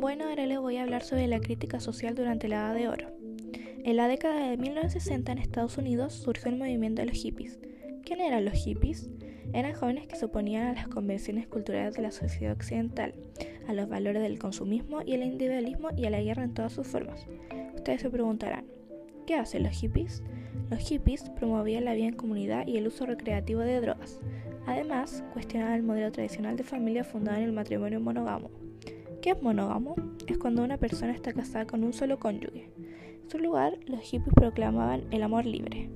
Bueno, ahora les voy a hablar sobre la crítica social durante la Edad de Oro. En la década de 1960 en Estados Unidos surgió el movimiento de los hippies. ¿Quién eran los hippies? Eran jóvenes que se oponían a las convenciones culturales de la sociedad occidental, a los valores del consumismo y el individualismo y a la guerra en todas sus formas. Ustedes se preguntarán, ¿qué hacen los hippies? Los hippies promovían la vida en comunidad y el uso recreativo de drogas. Además, cuestionaban el modelo tradicional de familia fundado en el matrimonio monógamo. ¿Qué es monógamo? Es cuando una persona está casada con un solo cónyuge. En su lugar, los hippies proclamaban el amor libre.